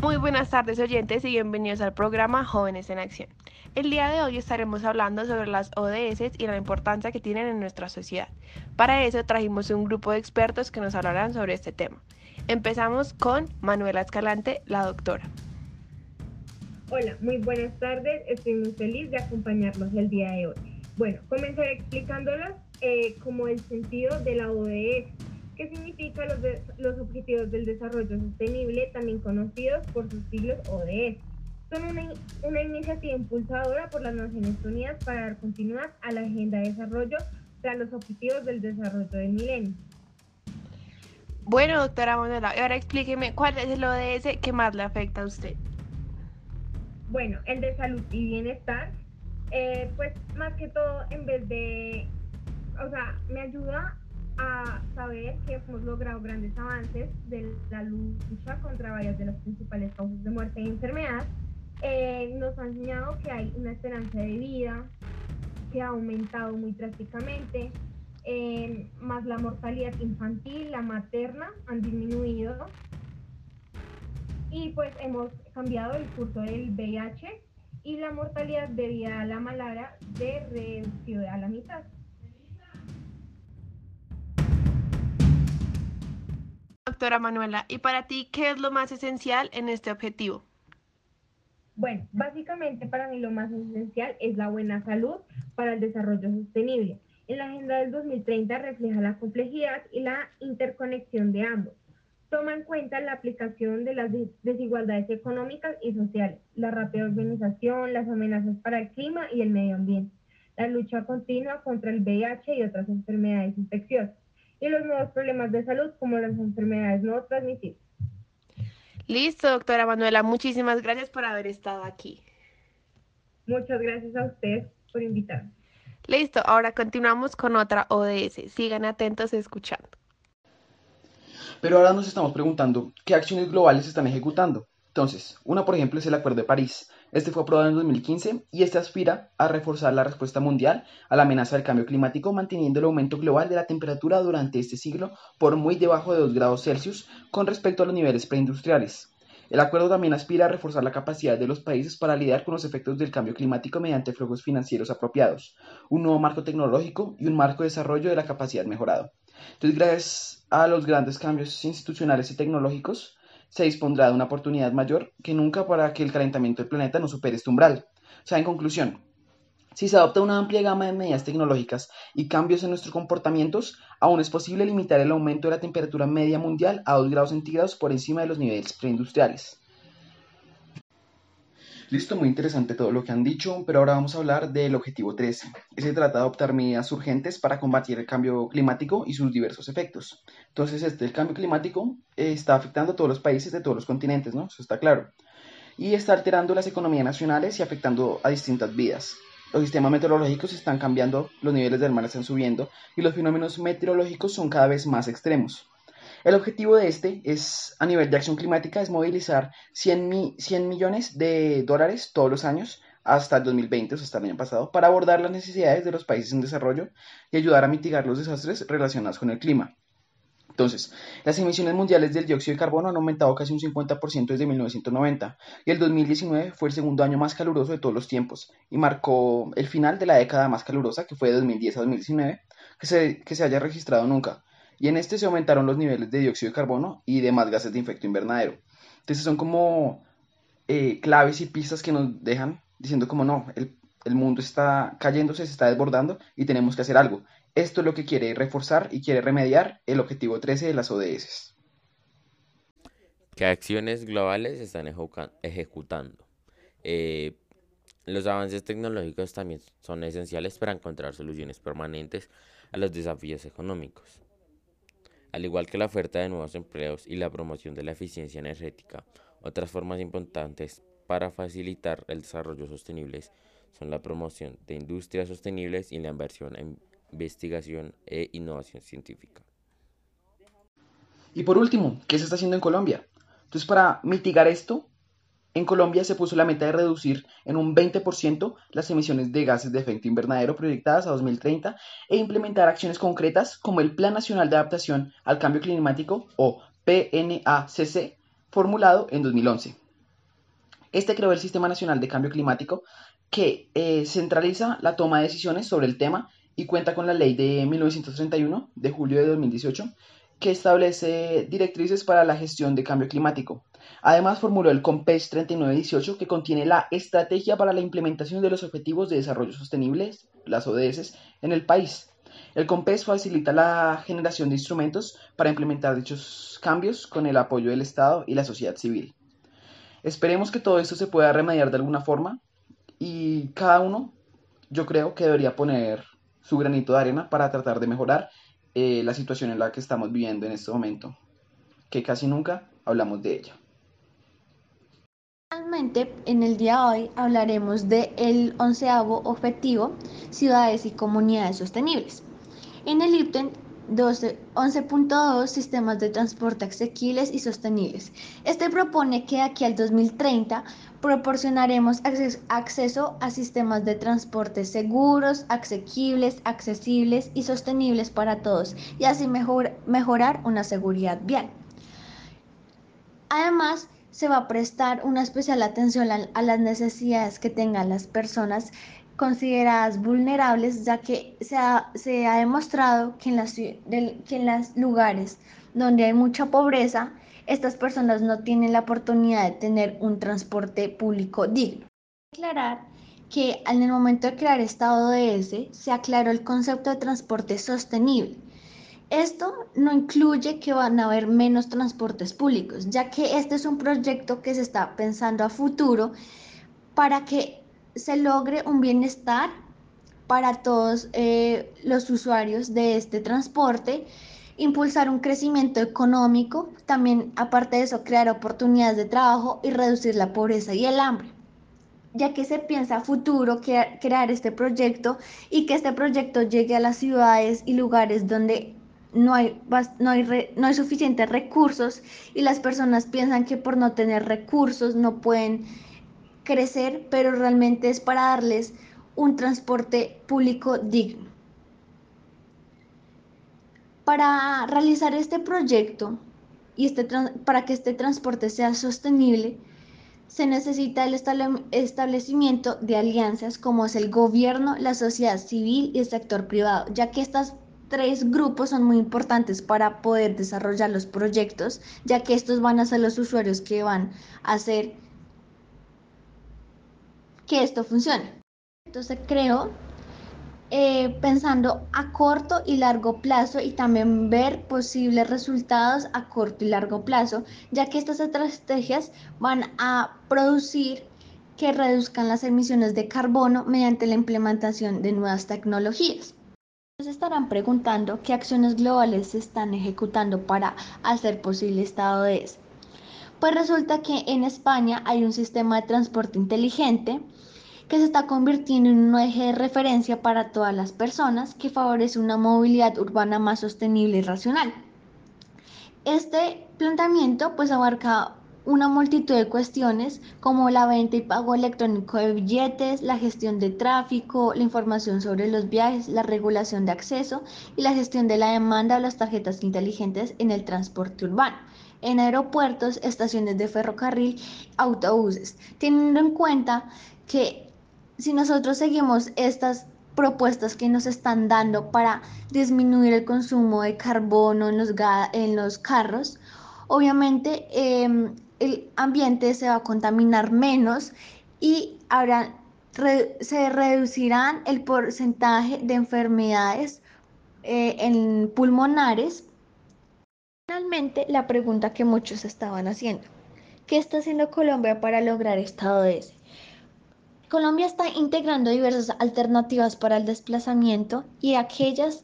Muy buenas tardes oyentes y bienvenidos al programa Jóvenes en Acción. El día de hoy estaremos hablando sobre las ODS y la importancia que tienen en nuestra sociedad. Para eso trajimos un grupo de expertos que nos hablarán sobre este tema. Empezamos con Manuela Escalante, la doctora. Hola, muy buenas tardes. Estoy muy feliz de acompañarlos el día de hoy. Bueno, comenzaré explicándolos eh, como el sentido de la ODS ¿Qué significa los, los Objetivos del Desarrollo Sostenible, también conocidos por sus siglos ODS. Son una, una iniciativa impulsadora por las Naciones Unidas para dar continuidad a la Agenda de Desarrollo tras los Objetivos del Desarrollo del Milenio. Bueno, doctora Manuela, ahora explíqueme cuál es el ODS que más le afecta a usted. Bueno, el de salud y bienestar, eh, pues más que todo, en vez de, o sea, me ayuda a saber que hemos logrado grandes avances de la lucha contra varias de las principales causas de muerte y enfermedad. Eh, nos ha enseñado que hay una esperanza de vida que ha aumentado muy drásticamente, eh, más la mortalidad infantil, la materna han disminuido y pues hemos cambiado el curso del VIH y la mortalidad debida a la malaria de reducido a la mitad. Doctora Manuela, ¿y para ti qué es lo más esencial en este objetivo? Bueno, básicamente para mí lo más esencial es la buena salud para el desarrollo sostenible. En la Agenda del 2030 refleja la complejidad y la interconexión de ambos. Toma en cuenta la aplicación de las desigualdades económicas y sociales, la rápida organización, las amenazas para el clima y el medio ambiente, la lucha continua contra el VIH y otras enfermedades infecciosas y los nuevos problemas de salud como las enfermedades no transmisibles. Listo, doctora Manuela, muchísimas gracias por haber estado aquí. Muchas gracias a usted por invitarme. Listo, ahora continuamos con otra ODS. Sigan atentos escuchando. Pero ahora nos estamos preguntando, ¿qué acciones globales se están ejecutando? Entonces, una por ejemplo es el Acuerdo de París, este fue aprobado en 2015 y este aspira a reforzar la respuesta mundial a la amenaza del cambio climático, manteniendo el aumento global de la temperatura durante este siglo por muy debajo de 2 grados Celsius con respecto a los niveles preindustriales. El acuerdo también aspira a reforzar la capacidad de los países para lidiar con los efectos del cambio climático mediante flujos financieros apropiados, un nuevo marco tecnológico y un marco de desarrollo de la capacidad mejorado. Entonces, gracias a los grandes cambios institucionales y tecnológicos, se dispondrá de una oportunidad mayor que nunca para que el calentamiento del planeta no supere este umbral. O sea, en conclusión, si se adopta una amplia gama de medidas tecnológicas y cambios en nuestros comportamientos, aún es posible limitar el aumento de la temperatura media mundial a 2 grados centígrados por encima de los niveles preindustriales. Listo, muy interesante todo lo que han dicho, pero ahora vamos a hablar del objetivo 13. Se trata de adoptar medidas urgentes para combatir el cambio climático y sus diversos efectos. Entonces, este, cambio climático eh, está afectando a todos los países de todos los continentes, ¿no? Eso está claro. Y está alterando las economías nacionales y afectando a distintas vidas. Los sistemas meteorológicos están cambiando, los niveles del mar están subiendo y los fenómenos meteorológicos son cada vez más extremos. El objetivo de este es, a nivel de acción climática, es movilizar 100, 100 millones de dólares todos los años hasta el 2020, o sea, hasta el año pasado, para abordar las necesidades de los países en desarrollo y ayudar a mitigar los desastres relacionados con el clima. Entonces, las emisiones mundiales del dióxido de carbono han aumentado casi un 50% desde 1990 y el 2019 fue el segundo año más caluroso de todos los tiempos y marcó el final de la década más calurosa, que fue de 2010 a 2019, que se, que se haya registrado nunca y en este se aumentaron los niveles de dióxido de carbono y demás gases de efecto invernadero. Entonces son como eh, claves y pistas que nos dejan diciendo como no, el, mundo está cayéndose, se está desbordando y tenemos que hacer algo. Esto es lo que quiere reforzar y quiere remediar el objetivo 13 de las ODS. ¿Qué acciones globales se están ejecutando? Eh, los avances tecnológicos también son esenciales para encontrar soluciones permanentes a los desafíos económicos al igual que la oferta de nuevos empleos y la promoción de la eficiencia energética. Otras formas importantes para facilitar el desarrollo sostenible son la promoción de industrias sostenibles y la inversión en investigación e innovación científica. Y por último, ¿qué se está haciendo en Colombia? Entonces, para mitigar esto, en Colombia se puso la meta de reducir en un 20% las emisiones de gases de efecto invernadero proyectadas a 2030 e implementar acciones concretas como el Plan Nacional de Adaptación al Cambio Climático o PNACC, formulado en 2011. Este creó el Sistema Nacional de Cambio Climático, que eh, centraliza la toma de decisiones sobre el tema y cuenta con la ley de 1931 de julio de 2018 que establece directrices para la gestión de cambio climático. Además, formuló el COMPES 3918, que contiene la estrategia para la implementación de los Objetivos de Desarrollo Sostenible, las ODS, en el país. El COMPES facilita la generación de instrumentos para implementar dichos cambios con el apoyo del Estado y la sociedad civil. Esperemos que todo esto se pueda remediar de alguna forma y cada uno, yo creo que debería poner su granito de arena para tratar de mejorar eh, la situación en la que estamos viviendo en este momento, que casi nunca hablamos de ella. Finalmente, en el día de hoy hablaremos del onceavo objetivo, ciudades y comunidades sostenibles. En el IPTEN 11.2 Sistemas de transporte asequibles y sostenibles. Este propone que aquí al 2030 proporcionaremos acceso a sistemas de transporte seguros, asequibles, accesibles y sostenibles para todos y así mejorar una seguridad vial. Además, se va a prestar una especial atención a las necesidades que tengan las personas consideradas vulnerables, ya que se ha, se ha demostrado que en, las, que en los lugares donde hay mucha pobreza, estas personas no tienen la oportunidad de tener un transporte público digno. Aclarar que en el momento de crear esta ODS se aclaró el concepto de transporte sostenible. Esto no incluye que van a haber menos transportes públicos, ya que este es un proyecto que se está pensando a futuro para que se logre un bienestar para todos eh, los usuarios de este transporte, impulsar un crecimiento económico, también aparte de eso crear oportunidades de trabajo y reducir la pobreza y el hambre. Ya que se piensa a futuro crear este proyecto y que este proyecto llegue a las ciudades y lugares donde no hay, no hay, no hay suficientes recursos y las personas piensan que por no tener recursos no pueden crecer, pero realmente es para darles un transporte público digno. Para realizar este proyecto y este, para que este transporte sea sostenible, se necesita el establecimiento de alianzas como es el gobierno, la sociedad civil y el sector privado, ya que estos tres grupos son muy importantes para poder desarrollar los proyectos, ya que estos van a ser los usuarios que van a hacer que esto funcione. Entonces creo eh, pensando a corto y largo plazo y también ver posibles resultados a corto y largo plazo, ya que estas estrategias van a producir que reduzcan las emisiones de carbono mediante la implementación de nuevas tecnologías. Se estarán preguntando qué acciones globales se están ejecutando para hacer posible estado de eso. Pues resulta que en España hay un sistema de transporte inteligente que se está convirtiendo en un eje de referencia para todas las personas que favorece una movilidad urbana más sostenible y racional. Este planteamiento pues abarca una multitud de cuestiones como la venta y pago electrónico de billetes, la gestión de tráfico, la información sobre los viajes, la regulación de acceso y la gestión de la demanda de las tarjetas inteligentes en el transporte urbano. En aeropuertos, estaciones de ferrocarril, autobuses, teniendo en cuenta que si nosotros seguimos estas propuestas que nos están dando para disminuir el consumo de carbono en los, en los carros, obviamente em, el ambiente se va a contaminar menos y se reducirán el porcentaje de enfermedades eh, en pulmonares Finalmente, la pregunta que muchos estaban haciendo, ¿qué está haciendo Colombia para lograr esta ODS? Colombia está integrando diversas alternativas para el desplazamiento y aquellas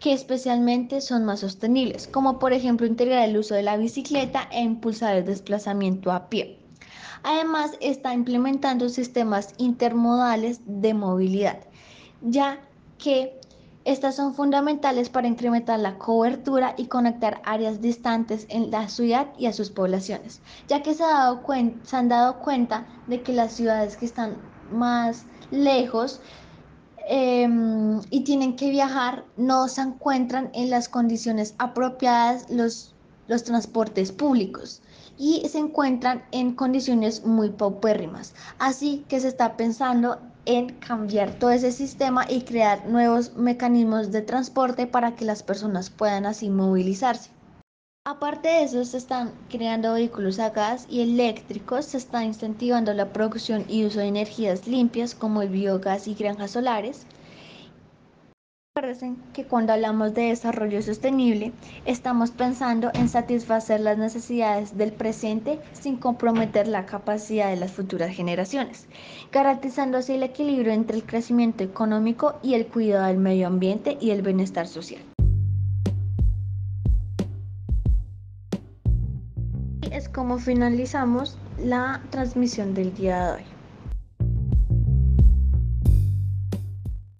que especialmente son más sostenibles, como por ejemplo integrar el uso de la bicicleta e impulsar el desplazamiento a pie. Además, está implementando sistemas intermodales de movilidad, ya que estas son fundamentales para incrementar la cobertura y conectar áreas distantes en la ciudad y a sus poblaciones, ya que se, han dado cuenta de que las ciudades que están más lejos em, y tienen que viajar no se encuentran en las condiciones apropiadas los, los transportes públicos y se encuentran en condiciones muy paupérrimas. Así que se está pensando en cambiar todo ese sistema y crear nuevos mecanismos de transporte para que las personas puedan así movilizarse. Aparte de eso, se están creando vehículos a gas y eléctricos, se está incentivando la producción y uso de energías limpias como el biogás y granjas solares. Recuerden que cuando hablamos de desarrollo sostenible, estamos pensando en satisfacer las necesidades del presente sin comprometer la capacidad de las futuras generaciones, garantizando así el equilibrio entre el crecimiento económico y el cuidado del medio ambiente y el bienestar social. Como finalizamos la transmisión del día de hoy.